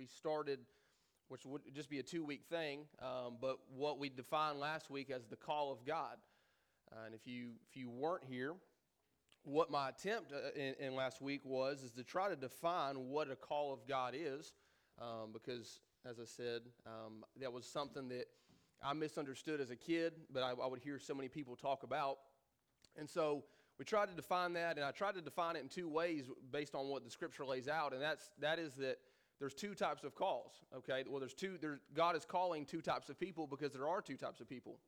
we started, which would just be a two week thing, um, but what we defined last week as the call of God. Uh, and if you if you weren't here, what my attempt uh, in, in, last week was is to try to define what a call of God is, um, because as I said, um, that was something that I misunderstood as a kid, but I, I would hear so many people talk about, and so we tried to define that, and I tried to define it in two ways based on what the Scripture lays out, and that's that is that there's two types of calls. Okay, well, there's two. There, God is calling two types of people because there are two types of people.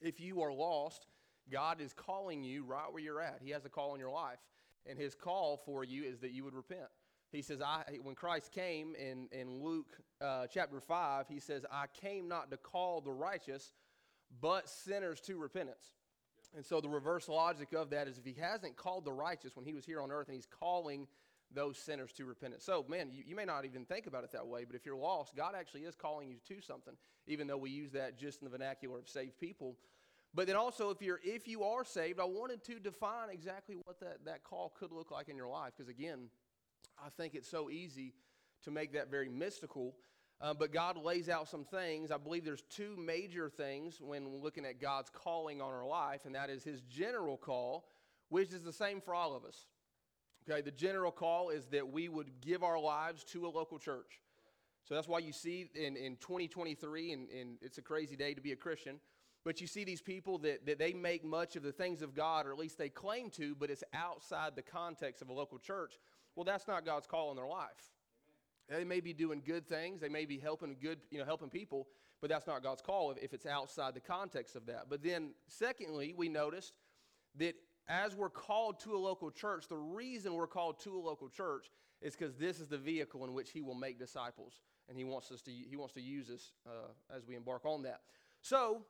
If you are lost God is calling you right where you're at. He has a call in your life. And his call for you is that you would repent. He says, I, when Christ came in, in Luke uh, chapter 5, he says, I came not to call the righteous, but sinners to repentance. And so the reverse logic of that is if he hasn't called the righteous when he was here on earth and he's calling those sinners to repentance. So, man, you, you may not even think about it that way, but if you're lost, God actually is calling you to something, even though we use that just in the vernacular of saved people. But then also, if you're if you are saved, I wanted to define exactly what that, that call could look like in your life. Because again, I think it's so easy to make that very mystical. Um, but God lays out some things. I believe there's two major things when looking at God's calling on our life, and that is His general call, which is the same for all of us. Okay, the general call is that we would give our lives to a local church. So that's why you see in, in 2023, and, and it's a crazy day to be a Christian, but you see these people that, that they make much of the things of God, or at least they claim to, but it's outside the context of a local church. Well, that's not God's call in their life. They may be doing good things, they may be helping good, you know, helping people, but that's not God's call if, if it's outside the context of that. But then, secondly, we noticed that as we're called to a local church, the reason we're called to a local church is because this is the vehicle in which He will make disciples, and He wants us to He wants to use us uh, as we embark on that. So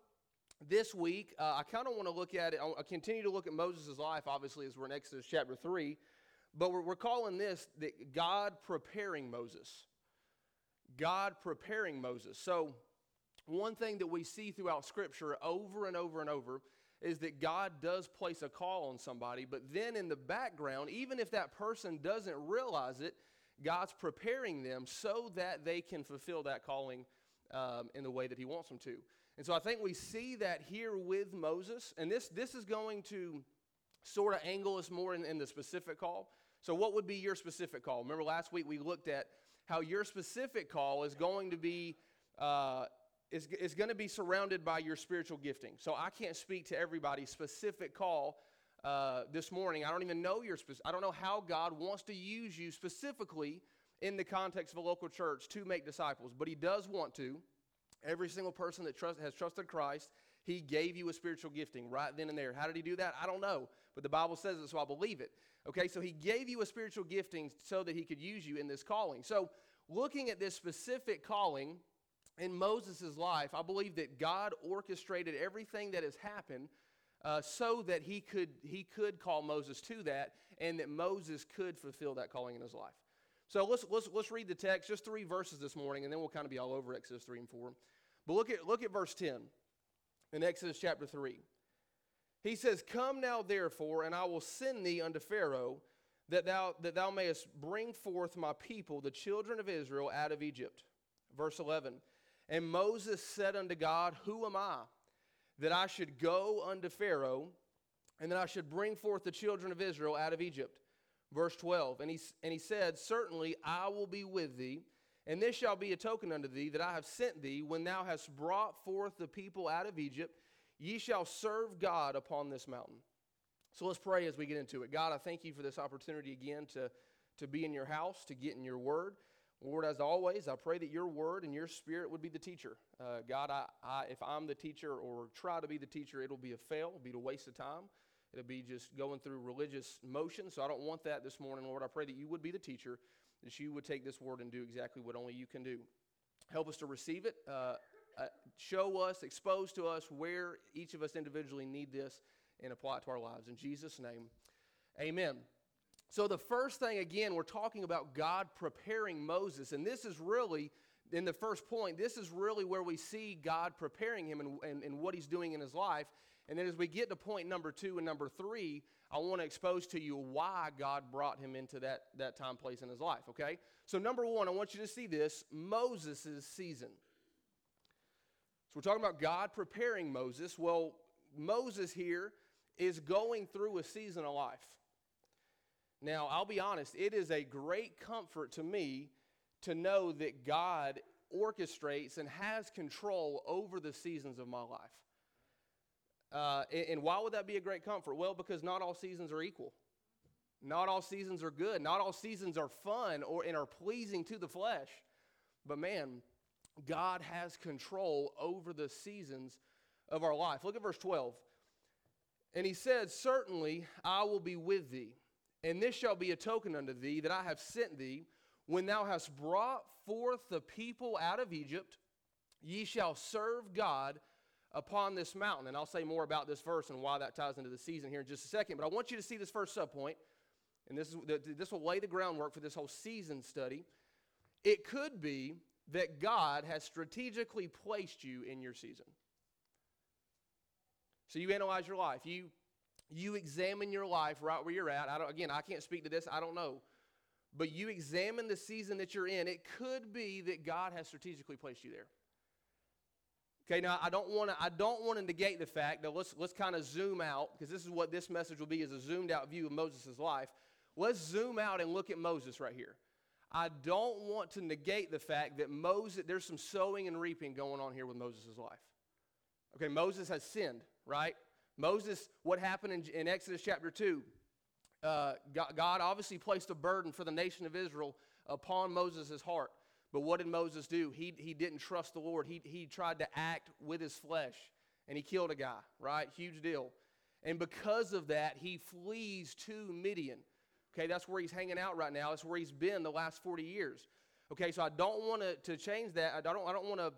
this week, uh, I kind of want to look at it. I continue to look at Moses' life, obviously, as we're in Exodus chapter 3. But we're, we're calling this that God preparing Moses. God preparing Moses. So, one thing that we see throughout Scripture over and over and over is that God does place a call on somebody, but then in the background, even if that person doesn't realize it, God's preparing them so that they can fulfill that calling um, in the way that He wants them to. And so I think we see that here with Moses. And this, this is going to sort of angle us more in, in the specific call. So, what would be your specific call? Remember last week we looked at how your specific call is going to be. Uh, is, is going to be surrounded by your spiritual gifting. So I can't speak to everybody's specific call uh, this morning. I don't even know your specific. I don't know how God wants to use you specifically in the context of a local church to make disciples, but He does want to. Every single person that trust, has trusted Christ, he gave you a spiritual gifting right then and there. How did he do that? I don't know, but the Bible says it, so I believe it. Okay, so he gave you a spiritual gifting so that he could use you in this calling. So, looking at this specific calling in Moses' life, I believe that God orchestrated everything that has happened uh, so that he could, he could call Moses to that and that Moses could fulfill that calling in his life. So let's, let's, let's read the text, just three verses this morning, and then we'll kind of be all over Exodus 3 and 4. But look at, look at verse 10 in Exodus chapter 3. He says, Come now, therefore, and I will send thee unto Pharaoh, that thou, that thou mayest bring forth my people, the children of Israel, out of Egypt. Verse 11. And Moses said unto God, Who am I, that I should go unto Pharaoh, and that I should bring forth the children of Israel out of Egypt? Verse 12, and he, and he said, Certainly I will be with thee, and this shall be a token unto thee that I have sent thee when thou hast brought forth the people out of Egypt. Ye shall serve God upon this mountain. So let's pray as we get into it. God, I thank you for this opportunity again to, to be in your house, to get in your word. Lord, as always, I pray that your word and your spirit would be the teacher. Uh, God, I, I, if I'm the teacher or try to be the teacher, it'll be a fail, it'll be a waste of time. It'll be just going through religious motion. So I don't want that this morning, Lord. I pray that you would be the teacher, that you would take this word and do exactly what only you can do. Help us to receive it. Uh, uh, show us, expose to us where each of us individually need this and apply it to our lives. In Jesus' name, amen. So, the first thing, again, we're talking about God preparing Moses. And this is really, in the first point, this is really where we see God preparing him and, and, and what he's doing in his life. And then as we get to point number two and number three, I want to expose to you why God brought him into that, that time place in his life, okay? So, number one, I want you to see this Moses' season. So, we're talking about God preparing Moses. Well, Moses here is going through a season of life. Now, I'll be honest, it is a great comfort to me to know that God orchestrates and has control over the seasons of my life. Uh, and, and why would that be a great comfort? Well, because not all seasons are equal. Not all seasons are good. Not all seasons are fun or and are pleasing to the flesh. But man, God has control over the seasons of our life. Look at verse 12. And he said, Certainly I will be with thee, and this shall be a token unto thee that I have sent thee. When thou hast brought forth the people out of Egypt, ye shall serve God upon this mountain. And I'll say more about this verse and why that ties into the season here in just a second. But I want you to see this first subpoint, and this, is, this will lay the groundwork for this whole season study. It could be that God has strategically placed you in your season. So you analyze your life. You you examine your life right where you're at. I again, I can't speak to this. I don't know. But you examine the season that you're in. It could be that God has strategically placed you there. Okay, now I don't want to I don't want to negate the fact that let's let's kind of zoom out because this is what this message will be is a zoomed out view of Moses' life. Let's zoom out and look at Moses right here. I don't want to negate the fact that Moses there's some sowing and reaping going on here with Moses' life. Okay, Moses has sinned right? Moses, what happened in, in Exodus chapter 2? Uh, God, God obviously placed a burden for the nation of Israel upon Moses' heart. But what did Moses do? He, he didn't trust the Lord. He, he tried to act with his flesh, and he killed a guy, right? Huge deal. And because of that, he flees to Midian. Okay, that's where he's hanging out right now. That's where he's been the last 40 years. Okay, so I don't want to, change that. I don't, I don't want to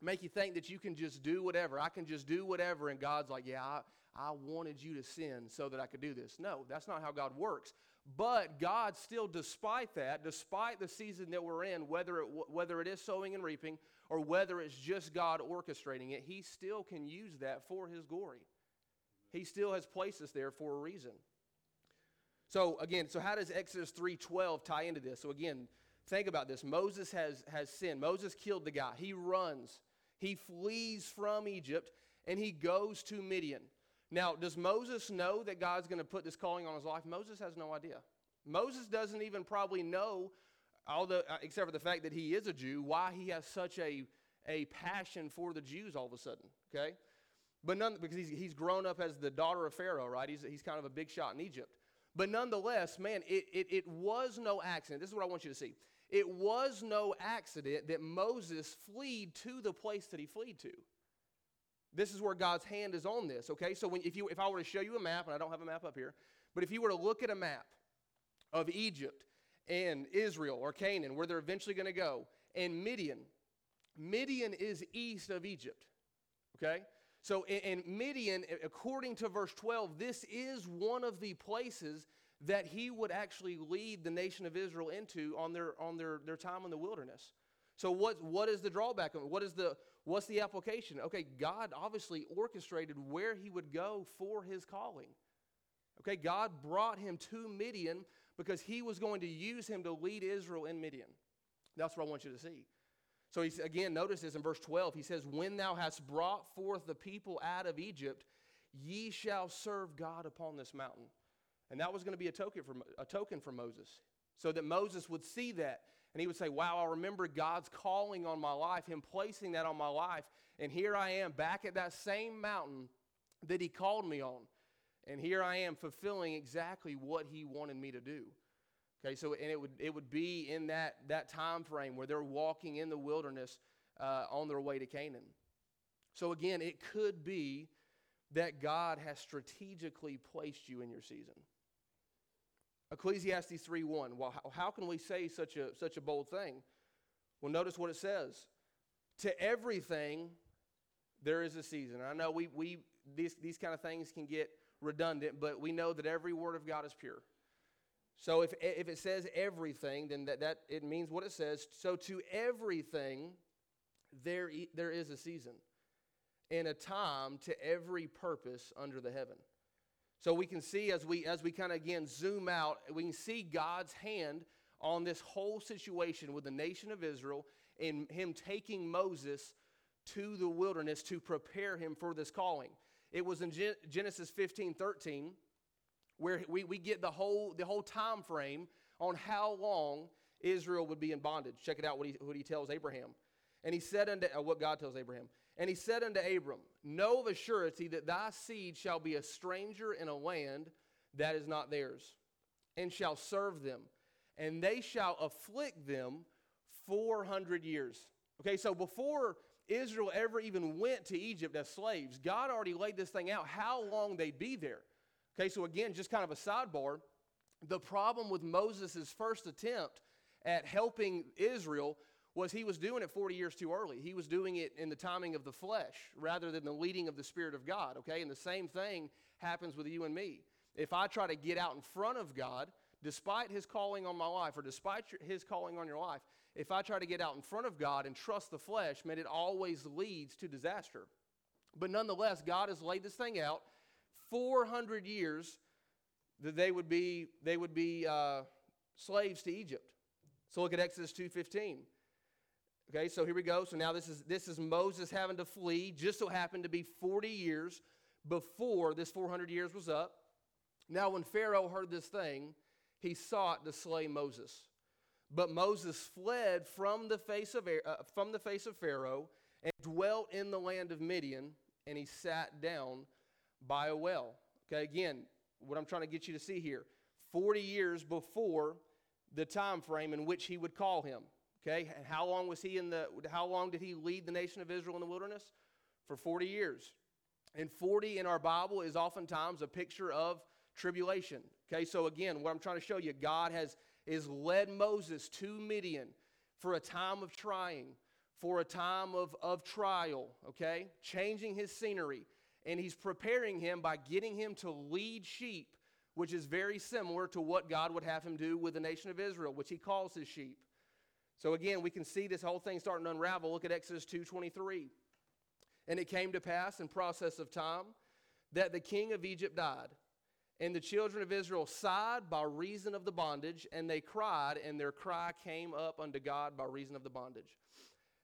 make you think that you can just do whatever. I can just do whatever. And God's like, yeah, I, I wanted you to sin so that I could do this. No, that's not how God works. But God still, despite that, despite the season that we're in, whether it, whether it is sowing and reaping or whether it's just God orchestrating it, He still can use that for His glory. He still has placed us there for a reason. So again, so how does Exodus 3:12 tie into this? So again, think about this. Moses has has sinned. Moses killed the guy. He runs. He flees from Egypt and he goes to Midian. Now, does Moses know that God's going to put this calling on his life? Moses has no idea. Moses doesn't even probably know, although, except for the fact that he is a Jew, why he has such a, a passion for the Jews all of a sudden, okay? But none, because he's, he's grown up as the daughter of Pharaoh, right? He's, he's kind of a big shot in Egypt. But nonetheless, man, it, it, it was no accident. This is what I want you to see. It was no accident that Moses fled to the place that he fled to. This is where God's hand is on this, okay? So when, if, you, if I were to show you a map, and I don't have a map up here, but if you were to look at a map of Egypt and Israel or Canaan, where they're eventually going to go, and Midian, Midian is east of Egypt, okay? So, in Midian, according to verse 12, this is one of the places that he would actually lead the nation of Israel into on their, on their, their time in the wilderness. So what, what is the drawback? What is the, what's the application? Okay, God obviously orchestrated where he would go for his calling. Okay, God brought him to Midian because he was going to use him to lead Israel in Midian. That's what I want you to see. So he's again, notice this in verse 12. He says, When thou hast brought forth the people out of Egypt, ye shall serve God upon this mountain. And that was going to be a token for, a token for Moses, so that Moses would see that and he would say, Wow, I remember God's calling on my life, Him placing that on my life. And here I am back at that same mountain that He called me on. And here I am fulfilling exactly what He wanted me to do. Okay, so and it would it would be in that that time frame where they're walking in the wilderness uh, on their way to Canaan. So again, it could be that God has strategically placed you in your season. Ecclesiastes 3:1. Well, how, how can we say such a such a bold thing? Well, notice what it says. To everything there is a season. I know we we these these kind of things can get redundant, but we know that every word of God is pure. So if if it says everything, then that, that it means what it says. So to everything there there is a season and a time to every purpose under the heaven. So we can see as we as we kind of again zoom out, we can see God's hand on this whole situation with the nation of Israel and him taking Moses to the wilderness to prepare him for this calling. It was in Genesis 15 13 where we, we get the whole, the whole time frame on how long Israel would be in bondage. Check it out what he, what he tells Abraham. And he said unto, uh, what God tells Abraham. And he said unto Abram, Know of a surety that thy seed shall be a stranger in a land that is not theirs, and shall serve them, and they shall afflict them 400 years. Okay, so before Israel ever even went to Egypt as slaves, God already laid this thing out how long they'd be there. Okay, so again, just kind of a sidebar. The problem with Moses' first attempt at helping Israel was he was doing it 40 years too early. He was doing it in the timing of the flesh rather than the leading of the Spirit of God, okay? And the same thing happens with you and me. If I try to get out in front of God, despite his calling on my life or despite his calling on your life, if I try to get out in front of God and trust the flesh, man, it always leads to disaster. But nonetheless, God has laid this thing out 400 years that they would be, they would be uh, slaves to Egypt. So look at Exodus 2.15. Okay, so here we go. So now this is, this is Moses having to flee. Just so happened to be 40 years before this 400 years was up. Now when Pharaoh heard this thing, he sought to slay Moses. But Moses fled from the face of, uh, from the face of Pharaoh and dwelt in the land of Midian, and he sat down by a well. Okay, again, what I'm trying to get you to see here 40 years before the time frame in which he would call him. Okay, and how long was he in the, how long did he lead the nation of Israel in the wilderness? For 40 years. And 40 in our Bible is oftentimes a picture of tribulation. Okay, so again, what I'm trying to show you, God has is led Moses to Midian for a time of trying, for a time of, of trial, okay? Changing his scenery. And he's preparing him by getting him to lead sheep, which is very similar to what God would have him do with the nation of Israel, which he calls his sheep. So again, we can see this whole thing starting to unravel. Look at Exodus 2:23. And it came to pass in process of time that the king of Egypt died, and the children of Israel sighed by reason of the bondage, and they cried, and their cry came up unto God by reason of the bondage.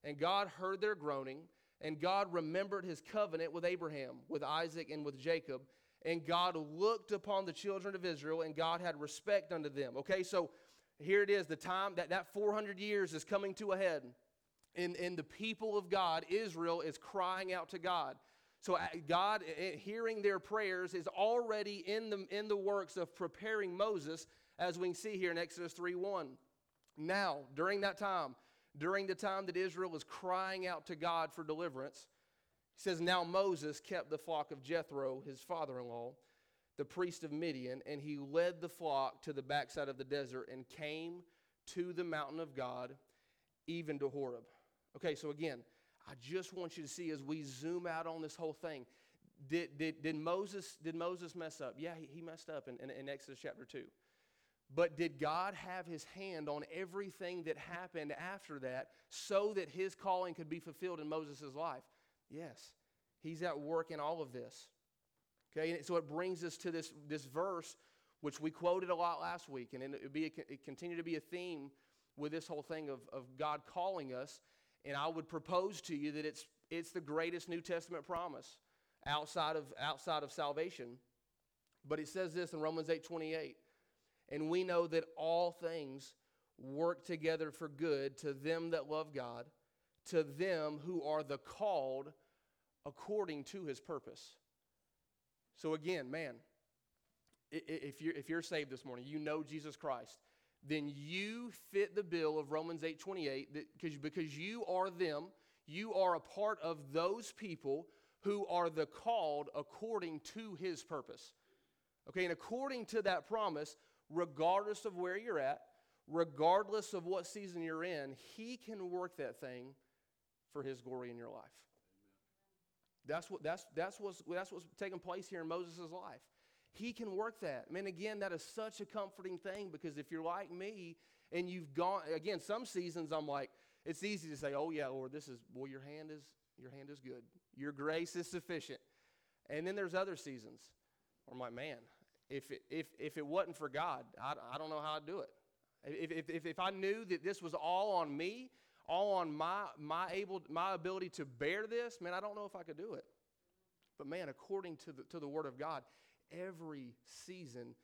And God heard their groaning, and God remembered his covenant with Abraham, with Isaac, and with Jacob. And God looked upon the children of Israel, and God had respect unto them. Okay, so here it is the time that that 400 years is coming to a head. And, and the people of God, Israel, is crying out to God. So uh, God, hearing their prayers, is already in the, in the works of preparing Moses, as we can see here in Exodus 3 1. Now, during that time, during the time that Israel was crying out to God for deliverance, he says, Now Moses kept the flock of Jethro, his father in law, the priest of Midian, and he led the flock to the backside of the desert and came to the mountain of God, even to Horeb. Okay, so again, I just want you to see as we zoom out on this whole thing. Did, did, did, Moses, did Moses mess up? Yeah, he, he messed up in, in, in Exodus chapter 2. But did God have his hand on everything that happened after that so that his calling could be fulfilled in Moses' life? Yes. He's at work in all of this. Okay, and so it brings us to this, this verse, which we quoted a lot last week, and it, be it continue to be a theme with this whole thing of, of God calling us. And I would propose to you that it's, it's the greatest New Testament promise outside of, outside of salvation. But it says this in Romans 8 28. And we know that all things work together for good to them that love God, to them who are the called according to his purpose. So, again, man, if you're, if you're saved this morning, you know Jesus Christ, then you fit the bill of Romans 8 28 because, because you are them. You are a part of those people who are the called according to his purpose. Okay, and according to that promise, regardless of where you're at, regardless of what season you're in, he can work that thing for his glory in your life. That's, what, that's, that's, what's, that's what's taking place here in Moses' life. He can work that. I mean, again, that is such a comforting thing because if you're like me and you've gone, again, some seasons I'm like, it's easy to say, oh, yeah, Lord, this is, well, your hand is, your hand is good. Your grace is sufficient. And then there's other seasons where I'm like, man, if it, if, if it wasn't for God, I, I don't know how I'd do it. If, if, if, if I knew that this was all on me, all on my, my, able, my ability to bear this, man, I don't know if I could do it. But man, according to the, to the Word of God, every season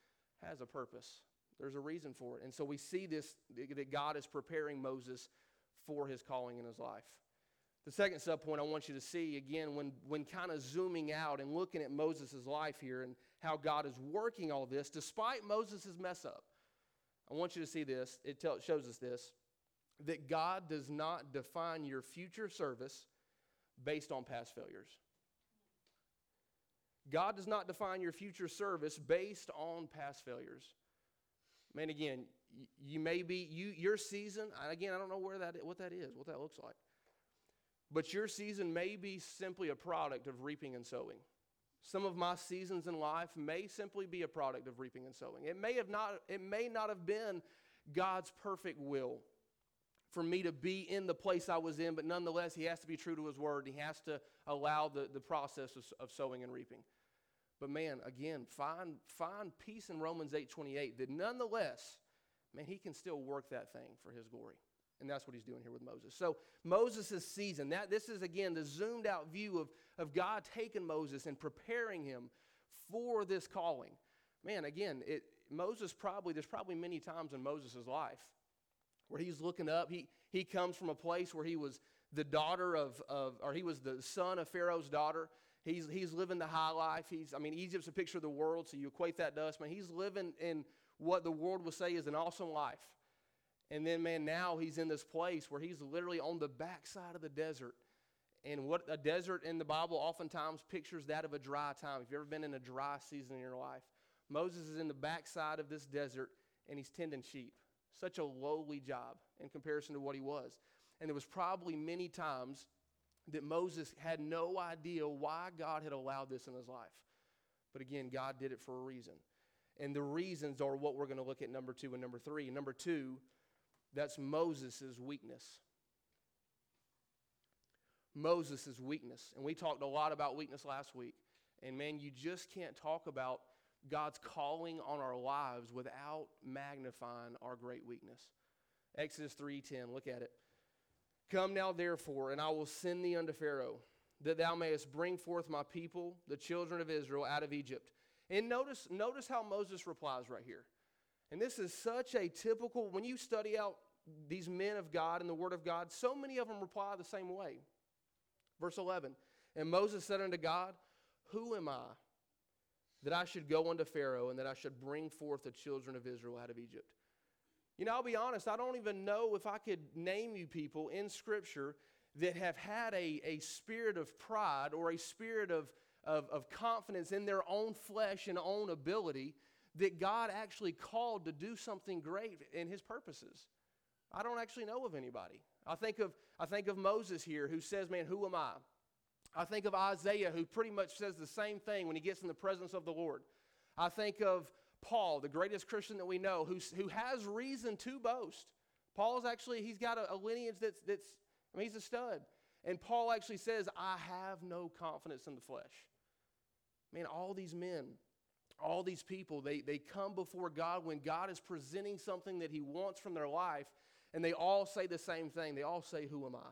has a purpose. There's a reason for it. And so we see this that God is preparing Moses for his calling in his life. The second subpoint I want you to see again, when, when kind of zooming out and looking at Moses' life here and how God is working all this, despite Moses' mess up, I want you to see this. It tell, shows us this that God does not define your future service based on past failures. God does not define your future service based on past failures. Man, again, you may be you your season. Again, I don't know where that what that is, what that looks like. But your season may be simply a product of reaping and sowing. Some of my seasons in life may simply be a product of reaping and sowing. It may have not it may not have been God's perfect will for me to be in the place I was in, but nonetheless, he has to be true to his word. He has to allow the, the process of, of sowing and reaping. But man, again, find, find peace in Romans 8 28 that nonetheless, man, he can still work that thing for his glory. And that's what he's doing here with Moses. So Moses' season, that this is again the zoomed out view of, of God taking Moses and preparing him for this calling. Man, again, it, Moses probably, there's probably many times in Moses' life where he's looking up. He, he comes from a place where he was the daughter of, of, or he was the son of Pharaoh's daughter. He's, he's living the high life. He's, I mean, Egypt's a picture of the world, so you equate that to us, man. He's living in what the world will say is an awesome life. And then, man, now he's in this place where he's literally on the backside of the desert. And what a desert in the Bible oftentimes pictures that of a dry time. If you've ever been in a dry season in your life, Moses is in the backside of this desert and he's tending sheep. Such a lowly job in comparison to what he was. And there was probably many times that Moses had no idea why God had allowed this in his life. But again, God did it for a reason. And the reasons are what we're going to look at number two and number three. And number two, that's Moses' weakness. Moses' weakness. And we talked a lot about weakness last week. And man, you just can't talk about God's calling on our lives without magnifying our great weakness. Exodus 3:10, look at it. Come now therefore, and I will send thee unto Pharaoh, that thou mayest bring forth my people, the children of Israel, out of Egypt. And notice, notice how Moses replies right here. And this is such a typical, when you study out these men of God and the Word of God, so many of them reply the same way. Verse 11 And Moses said unto God, Who am I that I should go unto Pharaoh and that I should bring forth the children of Israel out of Egypt? You know, I'll be honest, I don't even know if I could name you people in Scripture that have had a, a spirit of pride or a spirit of, of, of confidence in their own flesh and own ability that God actually called to do something great in his purposes. I don't actually know of anybody. I think of, I think of Moses here who says, Man, who am I? I think of Isaiah who pretty much says the same thing when he gets in the presence of the Lord. I think of Paul, the greatest Christian that we know, who's, who has reason to boast. Paul's actually, he's got a, a lineage that's, that's, I mean, he's a stud. And Paul actually says, I have no confidence in the flesh. Man, all these men, all these people, they, they come before God when God is presenting something that He wants from their life, and they all say the same thing. They all say, Who am I?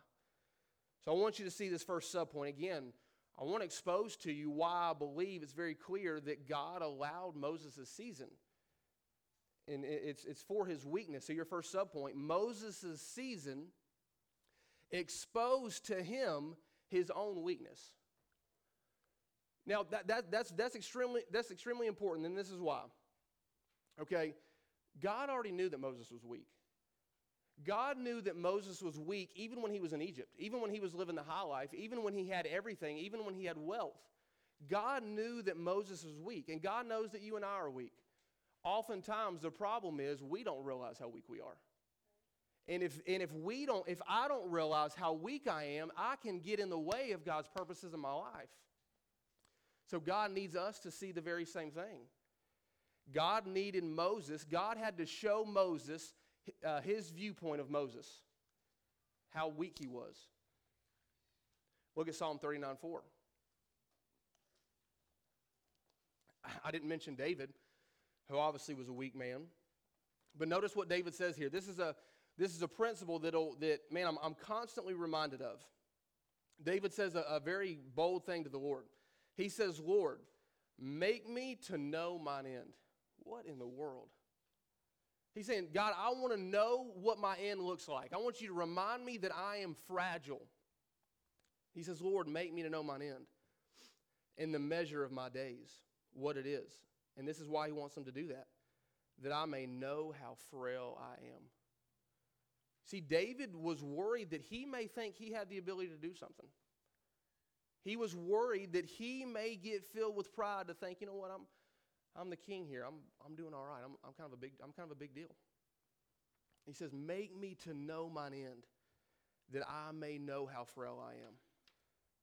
So I want you to see this first subpoint. Again, I want to expose to you why I believe it's very clear that God allowed Moses' season. And it's, it's for his weakness. So, your first subpoint Moses' season exposed to him his own weakness. Now, that, that, that's, that's, extremely, that's extremely important, and this is why. Okay, God already knew that Moses was weak. God knew that Moses was weak even when he was in Egypt, even when he was living the high life, even when he had everything, even when he had wealth. God knew that Moses was weak, and God knows that you and I are weak. Oftentimes, the problem is we don't realize how weak we are. And if, and if we don't, if I don't realize how weak I am, I can get in the way of God's purposes in my life. So God needs us to see the very same thing. God needed Moses, God had to show Moses uh, his viewpoint of Moses, how weak he was. Look at Psalm 39 4. I didn't mention David, who obviously was a weak man, But notice what David says here. This is a, this is a principle that'll, that, man, I'm, I'm constantly reminded of. David says a, a very bold thing to the Lord. He says, Lord, make me to know mine end. What in the world? He's saying, God, I want to know what my end looks like. I want you to remind me that I am fragile. He says, Lord, make me to know mine end in the measure of my days, what it is. And this is why he wants them to do that, that I may know how frail I am. See, David was worried that he may think he had the ability to do something. He was worried that he may get filled with pride to think, you know what, I'm, I'm the king here. I'm, I'm doing all right. I'm, I'm, kind of a big, I'm kind of a big deal. He says, Make me to know mine end, that I may know how frail I am.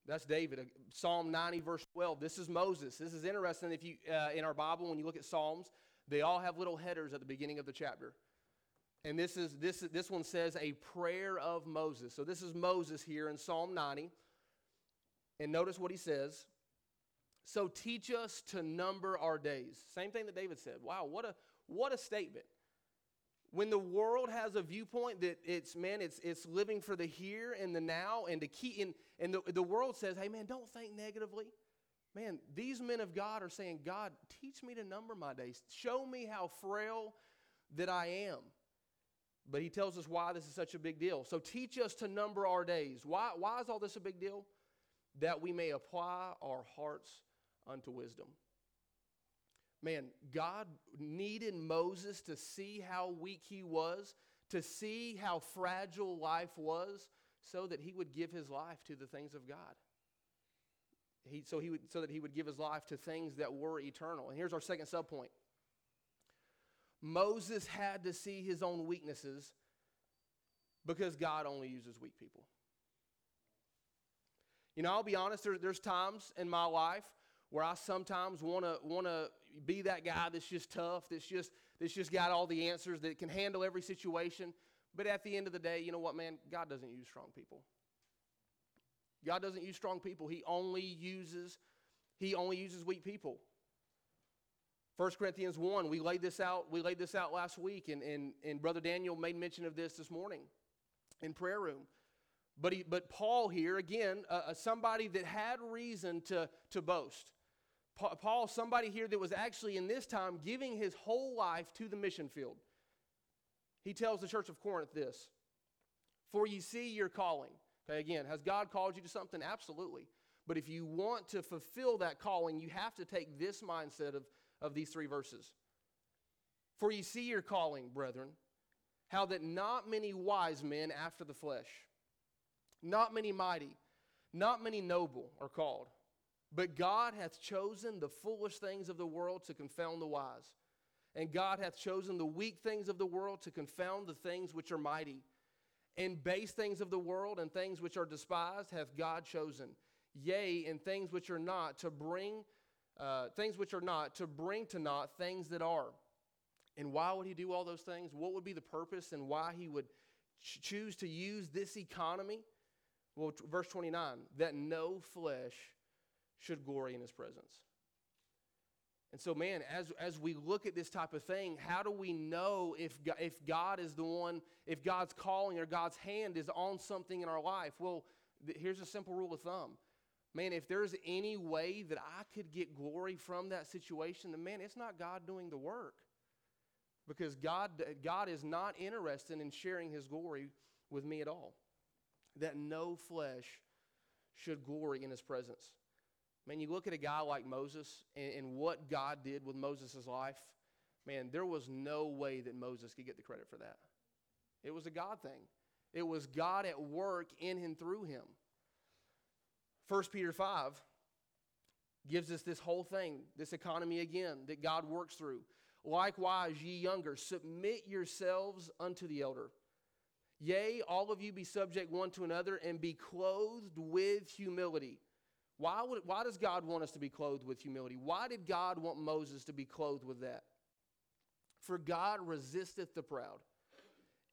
That's David. Psalm 90, verse 12. This is Moses. This is interesting. If you uh, in our Bible, when you look at Psalms, they all have little headers at the beginning of the chapter. And this is this this one says a prayer of Moses. So this is Moses here in Psalm 90. And notice what he says. So teach us to number our days. Same thing that David said. Wow, what a what a statement. When the world has a viewpoint that it's man it's it's living for the here and the now and the key in and the, the world says hey man don't think negatively. Man these men of god are saying god teach me to number my days. Show me how frail that i am. But he tells us why this is such a big deal. So teach us to number our days. Why why is all this a big deal? That we may apply our hearts unto wisdom Man, God needed Moses to see how weak he was, to see how fragile life was, so that he would give his life to the things of God. He, so, he would, so that he would give his life to things that were eternal. And here's our second subpoint Moses had to see his own weaknesses because God only uses weak people. You know, I'll be honest, there, there's times in my life where I sometimes want to want to be that guy that's just tough, that's just that's just got all the answers, that can handle every situation. But at the end of the day, you know what, man? God doesn't use strong people. God doesn't use strong people. He only uses he only uses weak people. 1 Corinthians 1, we laid this out, we laid this out last week, and, and, and Brother Daniel made mention of this this morning in prayer room. But, he, but Paul here, again, uh, uh somebody that had reason to, to boast. Paul, somebody here that was actually in this time giving his whole life to the mission field. He tells the church of Corinth this For you see your calling. Okay, again, has God called you to something? Absolutely. But if you want to fulfill that calling, you have to take this mindset of, of these three verses. For you see your calling, brethren, how that not many wise men after the flesh, not many mighty, not many noble are called. But God hath chosen the foolish things of the world to confound the wise. And God hath chosen the weak things of the world to confound the things which are mighty. And base things of the world and things which are despised hath God chosen. Yea, and things which are not to bring, uh, things which are not to bring to naught things that are. And why would he do all those things? What would be the purpose and why he would ch- choose to use this economy? Well, t- verse 29 that no flesh should glory in his presence. And so, man, as, as we look at this type of thing, how do we know if, if God is the one, if God's calling or God's hand is on something in our life? Well, th- here's a simple rule of thumb. Man, if there's any way that I could get glory from that situation, then man, it's not God doing the work. Because God, God is not interested in sharing his glory with me at all. That no flesh should glory in his presence. Man, you look at a guy like Moses and, and what God did with Moses' life, man, there was no way that Moses could get the credit for that. It was a God thing, it was God at work in and through him. 1 Peter 5 gives us this whole thing, this economy again, that God works through. Likewise, ye younger, submit yourselves unto the elder. Yea, all of you be subject one to another, and be clothed with humility. Why, would, why does God want us to be clothed with humility? Why did God want Moses to be clothed with that? For God resisteth the proud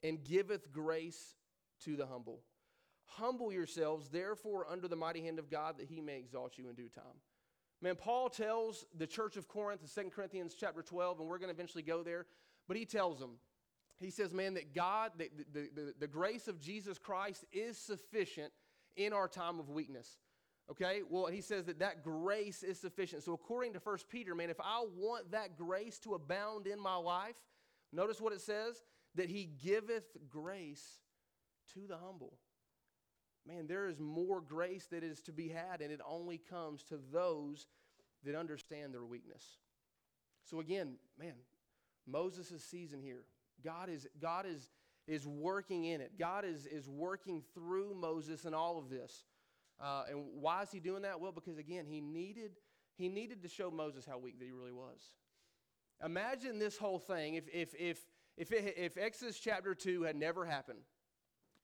and giveth grace to the humble. Humble yourselves, therefore, under the mighty hand of God, that he may exalt you in due time. Man, Paul tells the church of Corinth in 2 Corinthians chapter 12, and we're going to eventually go there, but he tells them, he says, man, that God, the, the, the, grace of Jesus Christ is sufficient in our time of weakness. Okay? Well, he says that that grace is sufficient. So, according to 1 Peter, man, if I want that grace to abound in my life, notice what it says that he giveth grace to the humble. Man, there is more grace that is to be had, and it only comes to those that understand their weakness. So, again, man, Moses' season here. God is, God is, is working in it. God is, is working through Moses and all of this. Uh, and why is he doing that? Well, because again, he needed, he needed to show Moses how weak that he really was. Imagine this whole thing if, if, if, if, it, if Exodus chapter 2 had never happened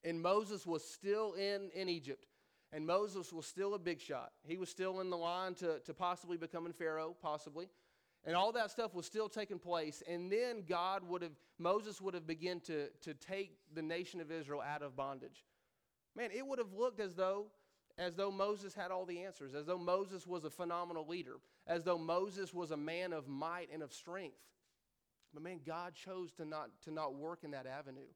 and Moses was still in, in Egypt and Moses was still a big shot. He was still in the line to, to possibly becoming Pharaoh, possibly. And all that stuff was still taking place. And then God would have, Moses would have begun to, to take the nation of Israel out of bondage. Man, it would have looked as though as though Moses had all the answers, as though Moses was a phenomenal leader, as though Moses was a man of might and of strength. But man, God chose to not, to not work in that avenue.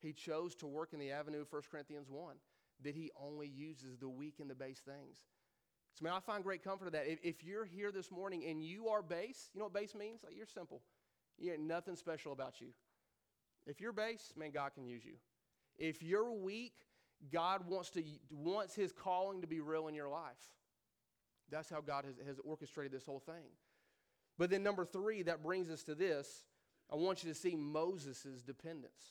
He chose to work in the avenue of 1 Corinthians 1, that he only uses the weak and the base things. So, man, I find great comfort of that. If, if you're here this morning and you are base, you know what base means? Like you're simple. You ain't nothing special about you. If you're base, man, God can use you. If you're weak, God wants, to, wants his calling to be real in your life. That's how God has, has orchestrated this whole thing. But then, number three, that brings us to this. I want you to see Moses' dependence.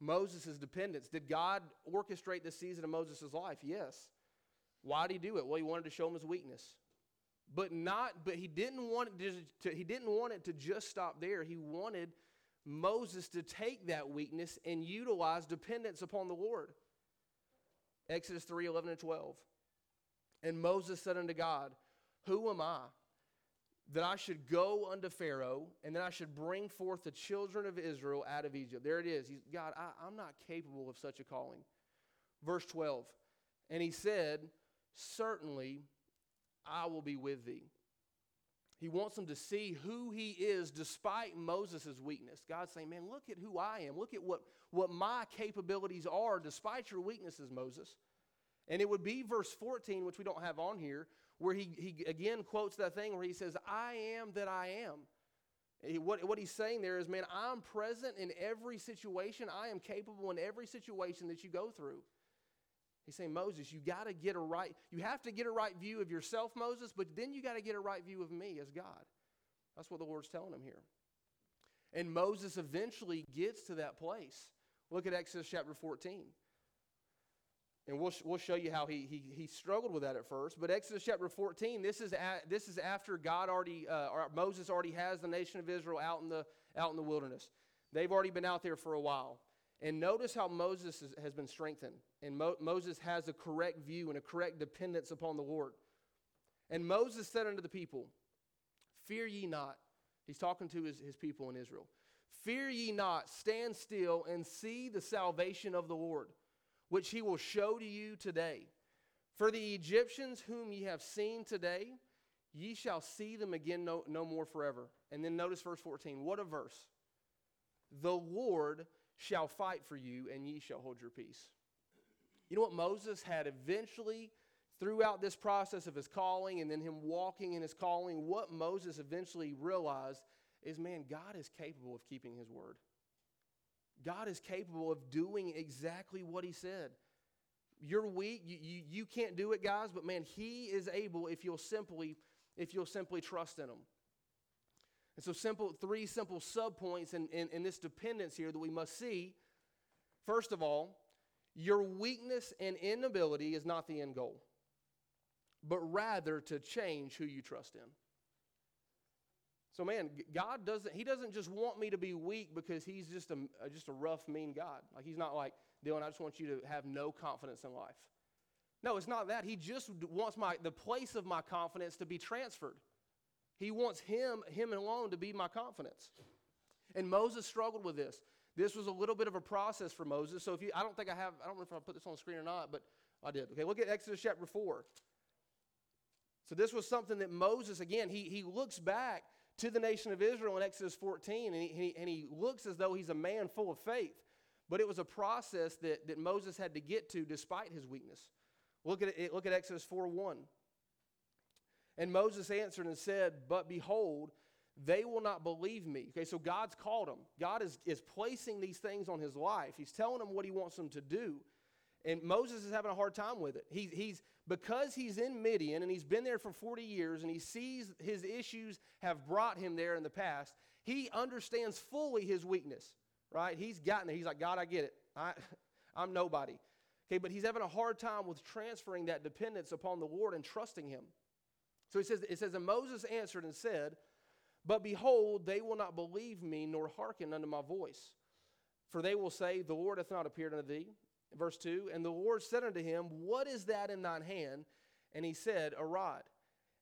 Moses' dependence. Did God orchestrate the season of Moses' life? Yes. Why did he do it? Well, he wanted to show him his weakness. But not, but he didn't want it to, he didn't want it to just stop there. He wanted Moses to take that weakness and utilize dependence upon the Lord. Exodus 3 11 and 12. And Moses said unto God, Who am I that I should go unto Pharaoh and that I should bring forth the children of Israel out of Egypt? There it is. He's, God, I, I'm not capable of such a calling. Verse 12. And he said, Certainly I will be with thee he wants them to see who he is despite Moses' weakness. God's saying, Man, look at who I am. Look at what, what my capabilities are despite your weaknesses, Moses. And it would be verse 14, which we don't have on here, where he, he again quotes that thing where he says, I am that I am. He, what, what he's saying there is, man, I'm present in every situation. I am capable in every situation that you go through. He's saying, Moses, you got to get a right, you have to get a right view of yourself, Moses, but then you got to get a right view of me as God. That's what the Lord's telling him here. And Moses eventually gets to that place. Look at Exodus chapter 14. And we'll, we'll show you how he, he, he struggled with that at first. But Exodus chapter 14, this is, this is after God already, uh, or Moses already has the nation of Israel out in, the, out in the wilderness. They've already been out there for a while. And notice how Moses has been strengthened. And Mo- Moses has a correct view and a correct dependence upon the Lord. And Moses said unto the people, Fear ye not. He's talking to his, his people in Israel. Fear ye not, stand still and see the salvation of the Lord, which he will show to you today. For the Egyptians whom ye have seen today, ye shall see them again no, no more forever. And then notice verse 14. What a verse. The Lord shall fight for you, and ye shall hold your peace. You know what Moses had eventually, throughout this process of his calling and then him walking in his calling, what Moses eventually realized is man, God is capable of keeping his word. God is capable of doing exactly what he said. You're weak, you, you, you can't do it, guys, but man, he is able if you'll simply, if you'll simply trust in him. And so, simple, three simple subpoints in, in, in this dependence here that we must see. First of all, your weakness and inability is not the end goal, but rather to change who you trust in. So, man, God doesn't, He doesn't just want me to be weak because He's just a, just a rough, mean God. Like, He's not like, Dylan, I just want you to have no confidence in life. No, it's not that. He just wants my, the place of my confidence to be transferred. He wants him, him alone, to be my confidence. And Moses struggled with this. This was a little bit of a process for Moses. So if you, I don't think I have, I don't know if I put this on the screen or not, but I did. Okay, look at Exodus chapter 4. So this was something that Moses, again, he, he looks back to the nation of Israel in Exodus 14, and he, and he looks as though he's a man full of faith. But it was a process that, that Moses had to get to despite his weakness. Look at, it, look at Exodus 4 1. And Moses answered and said, But behold, they will not believe me. Okay, so God's called him. God is, is placing these things on his life. He's telling him what he wants him to do. And Moses is having a hard time with it. He, he's because he's in Midian and he's been there for 40 years and he sees his issues have brought him there in the past, he understands fully his weakness, right? He's gotten it. He's like, God, I get it. I, I'm nobody. Okay, but he's having a hard time with transferring that dependence upon the Lord and trusting him. So he says, it says, and Moses answered and said, But behold, they will not believe me nor hearken unto my voice. For they will say, The Lord hath not appeared unto thee. Verse 2 And the Lord said unto him, What is that in thine hand? And he said, A rod.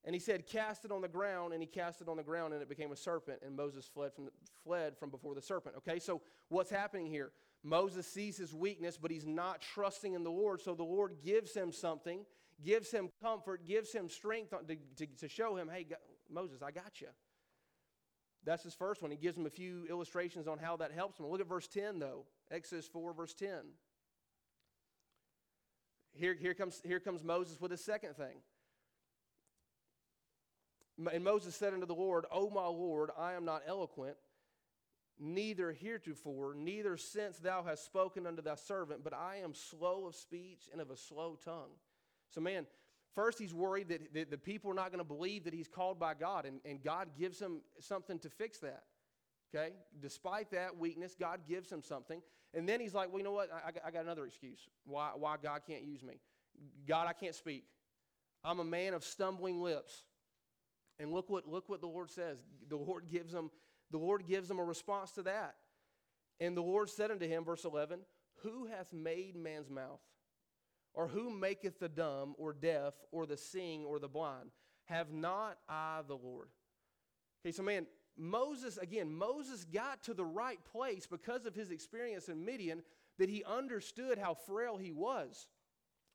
And he said, Cast it on the ground. And he cast it on the ground, and it became a serpent. And Moses fled from, fled from before the serpent. Okay, so what's happening here? Moses sees his weakness, but he's not trusting in the Lord. So the Lord gives him something, gives him comfort, gives him strength to, to, to show him, Hey, Moses, I got you. That's his first one. He gives him a few illustrations on how that helps him. Look at verse 10, though. Exodus 4, verse 10 here, here, comes, here comes Moses with a second thing. And Moses said unto the Lord, O my Lord, I am not eloquent, neither heretofore, neither since thou hast spoken unto thy servant, but I am slow of speech and of a slow tongue. So, man, first he's worried that, that the people are not going to believe that he's called by God, and, and God gives him something to fix that. Okay? Despite that weakness, God gives him something. And then he's like, well, you know what? I, I got another excuse why, why God can't use me. God, I can't speak. I'm a man of stumbling lips. And look what, look what the Lord says. The Lord gives him, the Lord gives him a response to that. And the Lord said unto him, verse 11, Who hath made man's mouth? Or who maketh the dumb or deaf or the seeing or the blind? Have not I the Lord? Okay, so man, Moses, again, Moses got to the right place because of his experience in Midian that he understood how frail he was.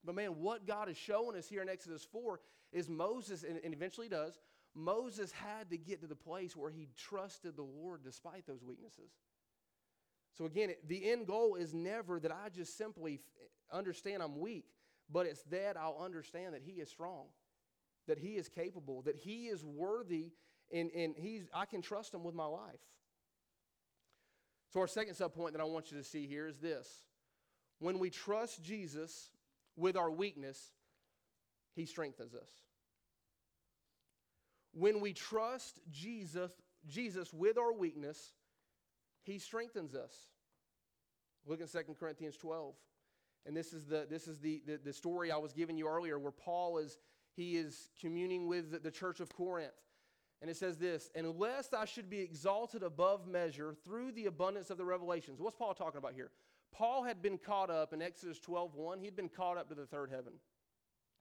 But man, what God is showing us here in Exodus 4 is Moses, and, eventually does, Moses had to get to the place where he trusted the Lord despite those weaknesses. So again, the end goal is never that I just simply understand I'm weak, but it's that I'll understand that he is strong, that he is capable, that he is worthy and, and he's, I can trust him with my life. So, our second sub point that I want you to see here is this when we trust Jesus with our weakness, he strengthens us. When we trust Jesus, Jesus with our weakness, he strengthens us. Look at 2 Corinthians 12. And this is the, this is the, the, the story I was giving you earlier where Paul is, he is communing with the, church of Corinth. And it says this, and lest I should be exalted above measure through the abundance of the revelations. What's Paul talking about here? Paul had been caught up in Exodus 12 1. He'd been caught up to the third heaven.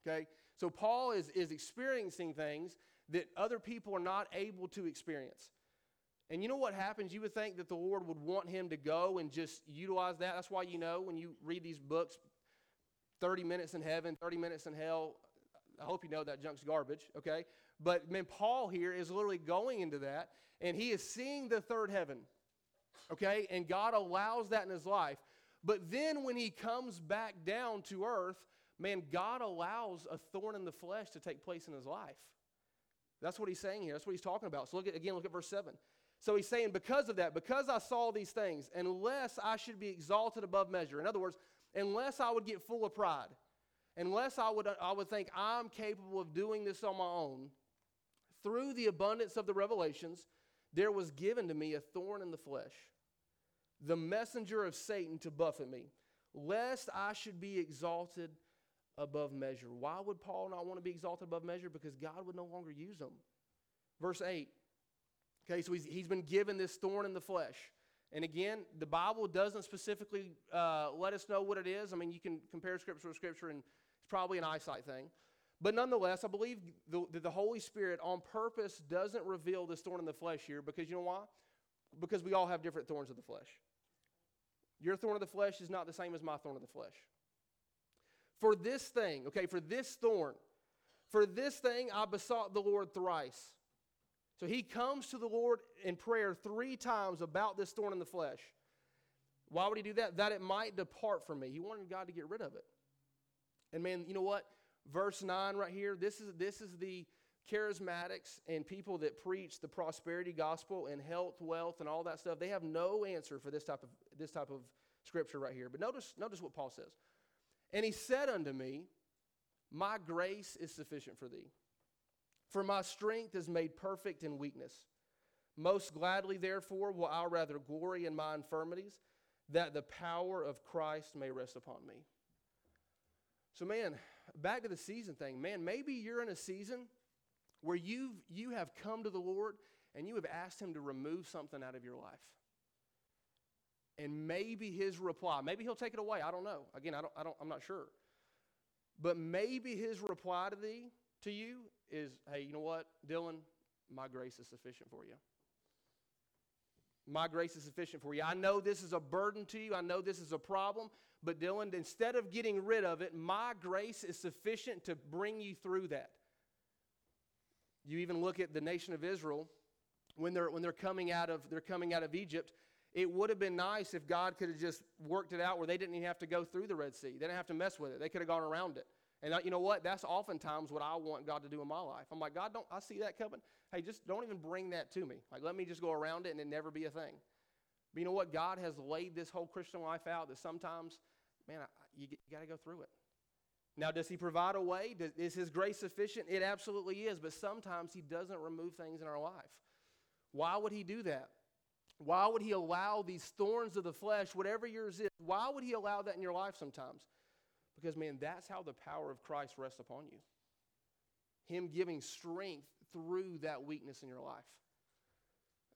Okay? So Paul is, is experiencing things that other people are not able to experience. And you know what happens? You would think that the Lord would want him to go and just utilize that. That's why you know when you read these books 30 minutes in heaven, 30 minutes in hell. I hope you know that junk's garbage, okay? But man, Paul here is literally going into that, and he is seeing the third heaven. Okay? And God allows that in his life. But then when he comes back down to earth, man, God allows a thorn in the flesh to take place in his life. That's what he's saying here. That's what he's talking about. So look at again, look at verse 7. So he's saying, because of that, because I saw these things, unless I should be exalted above measure. In other words, unless I would get full of pride, unless I would, I would think I'm capable of doing this on my own, through the abundance of the revelations, there was given to me a thorn in the flesh, the messenger of Satan to buffet me, lest I should be exalted above measure. Why would Paul not want to be exalted above measure? Because God would no longer use him. Verse 8. Okay, so he's, he's been given this thorn in the flesh. And again, the Bible doesn't specifically uh, let us know what it is. I mean, you can compare scripture with scripture, and it's probably an eyesight thing. But nonetheless, I believe that the Holy Spirit on purpose doesn't reveal this thorn in the flesh here because you know why? Because we all have different thorns of the flesh. Your thorn of the flesh is not the same as my thorn of the flesh. For this thing, okay, for this thorn, for this thing I besought the Lord thrice, So he comes to the Lord in prayer three times about this thorn in the flesh. Why would he do that? That it might depart from me. He wanted God to get rid of it. And man, you know what? Verse 9 right here, this is this is the charismatics and people that preach the prosperity gospel and health, wealth, and all that stuff. They have no answer for this type of this type of scripture right here. But notice, notice what Paul says. And he said unto me, My grace is sufficient for thee. For my strength is made perfect in weakness. Most gladly, therefore, will I rather glory in my infirmities, that the power of Christ may rest upon me. So, man, back to the season thing. Man, maybe you're in a season where you've, you have come to the Lord and you have asked Him to remove something out of your life. And maybe His reply, maybe He'll take it away. I don't know. Again, I don't, I don't, I'm not sure. But maybe His reply to thee, to you, is, hey, you know what, Dylan, my grace is sufficient for you. My grace is sufficient for you. I know this is a burden to you. I know this is a problem. But Dylan, instead of getting rid of it, my grace is sufficient to bring you through that. You even look at the nation of Israel when they're, when they're, coming, out of, they're coming out of Egypt. It would have been nice if God could have just worked it out where they didn't even have to go through the Red Sea. They didn't have to mess with it. They could have gone around it. And you know what? That's oftentimes what I want God to do in my life. I'm like, God, don't I see that coming? Hey, just don't even bring that to me. Like, let me just go around it and it never be a thing. But you know what? God has laid this whole Christian life out that sometimes, man, I, you, you got to go through it. Now, does He provide a way? Does, is His grace sufficient? It absolutely is. But sometimes He doesn't remove things in our life. Why would He do that? Why would He allow these thorns of the flesh, whatever yours is, why would He allow that in your life sometimes? Because, man, that's how the power of Christ rests upon you. Him giving strength through that weakness in your life.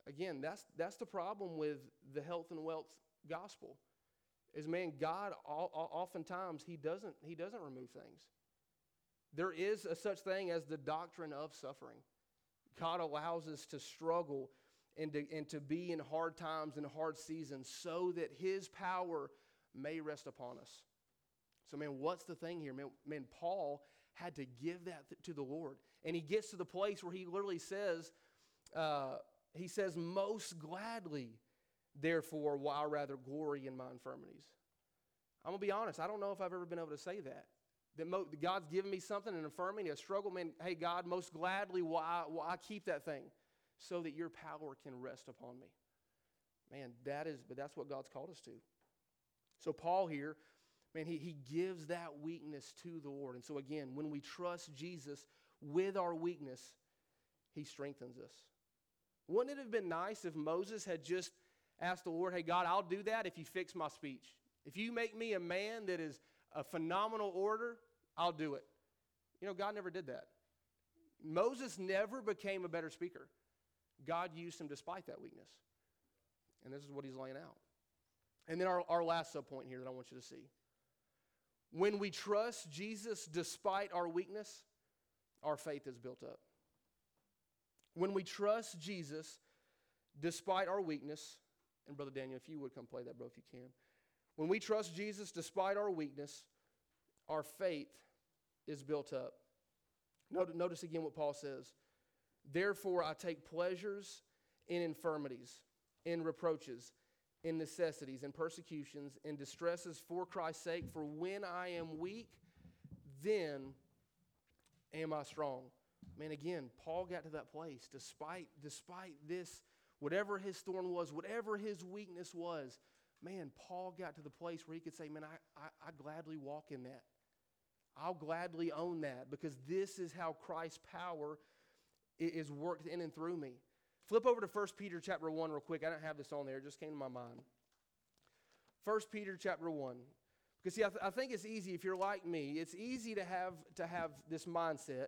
Again, that's, that's the problem with the health and wealth gospel. Is man, God oftentimes he doesn't he doesn't remove things. There is a such thing as the doctrine of suffering. God allows us to struggle and to, and to be in hard times and hard seasons so that his power may rest upon us. So, man, what's the thing here? Man, man Paul had to give that th- to the Lord. And he gets to the place where he literally says, uh, he says, most gladly, therefore, will I rather glory in my infirmities. I'm going to be honest, I don't know if I've ever been able to say that. That, mo- God's given me something, an infirmity, a struggle. Man, hey, God, most gladly I, will I keep that thing so that your power can rest upon me. Man, that is, but that's what God's called us to. So, Paul here, man, he, he gives that weakness to the Lord. And so, again, when we trust Jesus with our weakness, he strengthens us. Wouldn't it have been nice if Moses had just asked the Lord, hey, God, I'll do that if you fix my speech? If you make me a man that is a phenomenal orator, I'll do it. You know, God never did that. Moses never became a better speaker. God used him despite that weakness. And this is what he's laying out. And then our, our last sub point here that I want you to see. When we trust Jesus despite our weakness, our faith is built up. When we trust Jesus despite our weakness, and Brother Daniel, if you would come play that, bro, if you can. When we trust Jesus despite our weakness, our faith is built up. Notice again what Paul says. Therefore, I take pleasures in infirmities, in reproaches in necessities and persecutions and distresses for Christ's sake. For when I am weak, then am I strong. Man, again, Paul got to that place despite, despite this, whatever his thorn was, whatever his weakness was. Man, Paul got to the place where he could say, Man, I, I, I gladly walk in that. I'll gladly own that because this is how Christ's power is worked in and through me. Flip over to 1 Peter chapter 1 real quick. I don't have this on there. It just came to my mind. 1 Peter chapter 1. Because see, I, th- I think it's easy if you're like me, it's easy to have to have this mindset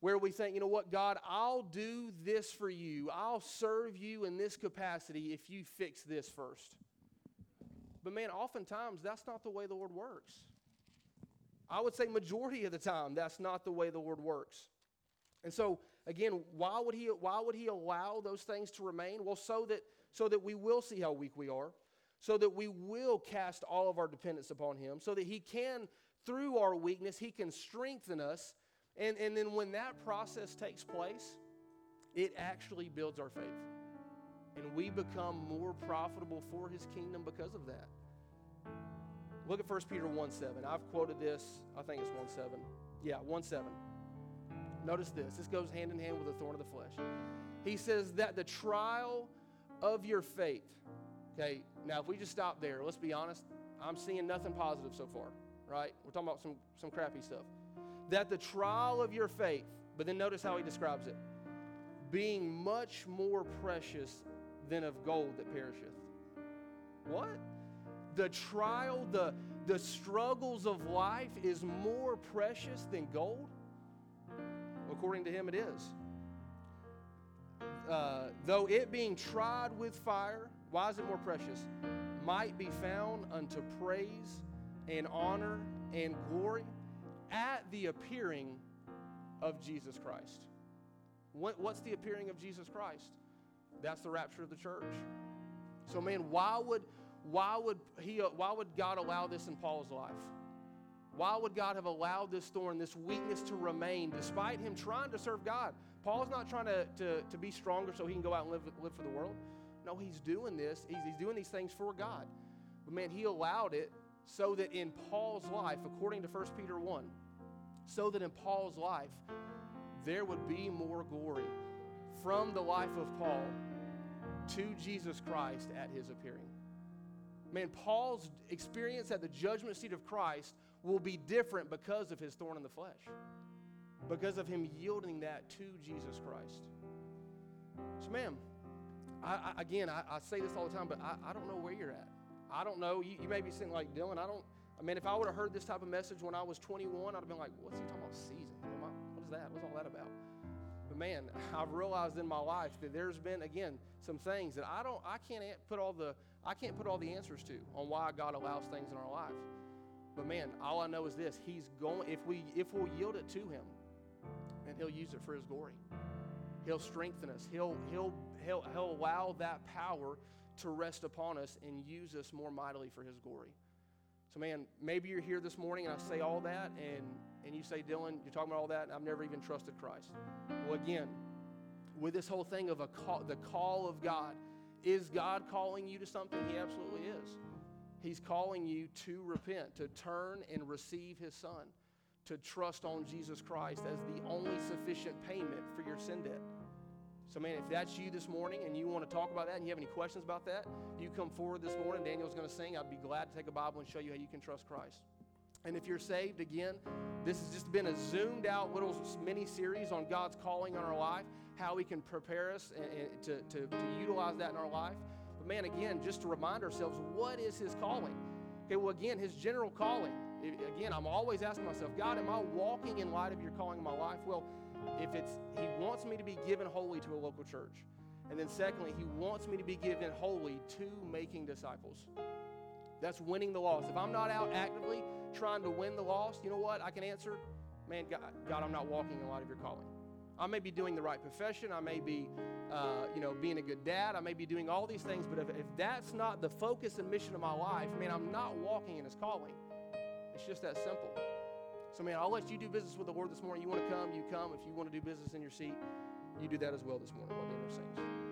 where we think, you know what, God, I'll do this for you. I'll serve you in this capacity if you fix this first. But man, oftentimes that's not the way the Lord works. I would say majority of the time that's not the way the Lord works. And so again, why would he why would he allow those things to remain? Well, so that so that we will see how weak we are, so that we will cast all of our dependence upon him, so that he can through our weakness he can strengthen us. And and then when that process takes place, it actually builds our faith. And we become more profitable for his kingdom because of that. Look at 1 Peter 1 7. I've quoted this, I think it's 1 7. Yeah, 1 7. Notice this. This goes hand in hand with the thorn of the flesh. He says that the trial of your faith, okay, now if we just stop there, let's be honest, I'm seeing nothing positive so far, right? We're talking about some, some crappy stuff. That the trial of your faith, but then notice how he describes it being much more precious than of gold that perisheth. What? The trial, the, the struggles of life is more precious than gold? According to him, it is. Uh, though it being tried with fire, why is it more precious? Might be found unto praise and honor and glory at the appearing of Jesus Christ. What, what's the appearing of Jesus Christ? That's the rapture of the church. So, man, why would why would he why would God allow this in Paul's life? Why would God have allowed this thorn, this weakness to remain, despite him trying to serve God? Paul's not trying to, to, to be stronger so he can go out and live, live for the world. No, he's doing this. He's, he's doing these things for God. But man, he allowed it so that in Paul's life, according to 1 Peter 1, so that in Paul's life, there would be more glory from the life of Paul to Jesus Christ at his appearing. Man, Paul's experience at the judgment seat of Christ will be different because of his thorn in the flesh, because of him yielding that to Jesus Christ. So, ma'am, I, I, again, I, I, say this all the time, but I, don't know where you're at. I don't know. You, you may be sitting like Dylan. I don't. I mean, if I would have heard this type of message when I was 21, I'd have been like, "What's he talking about? Season? What is that? What's all that about?" But man, I've realized in my life that there's been again some things that I don't. I can't put all the. I can't put all the answers to on why God allows things in our life. But man, all I know is this: He's going. If we if we'll yield it to Him, and He'll use it for His glory. He'll strengthen us. He'll he'll he'll, he'll allow that power to rest upon us and use us more mightily for His glory. So, man, maybe you're here this morning and I say all that, and and you say, Dylan, you're talking about all that, and I've never even trusted Christ. Well, again, with this whole thing of a call, the call of God, is God calling you to something? He absolutely is. He's calling you to repent, to turn and receive His Son, to trust on Jesus Christ as the only sufficient payment for your sin debt. So, man, if that's you this morning and you want to talk about that and you have any questions about that, you come forward this morning. Daniel's going to sing. I'd be glad to take a Bible and show you how you can trust Christ. And if you're saved, again, this has just been a zoomed out little mini series on God's calling on our life, how we can prepare us eh, eh, to, to, to utilize that in our life. Man, again, just to remind ourselves, what is His calling? Okay, well, again, His general calling. Again, I'm always asking myself, God, am I walking in light of your calling in my life? Well, if it's He wants me to be given wholly to a local church. And then secondly, He wants me to be given wholly to making disciples. That's winning the lost. If I'm not out actively trying to win the lost, you know what? I can answer, man, God, God I'm not walking in light of your calling. I may be doing the right profession. I may be, uh, you know, being a good dad. I may be doing all these things. But if, if that's not the focus and mission of my life, man, I'm not walking in His calling. It's just that simple. So, man, I'll let you do business with the Lord this morning. You want to come, you come. If you want to do business in your seat, you do that as well this morning while Daniel sings.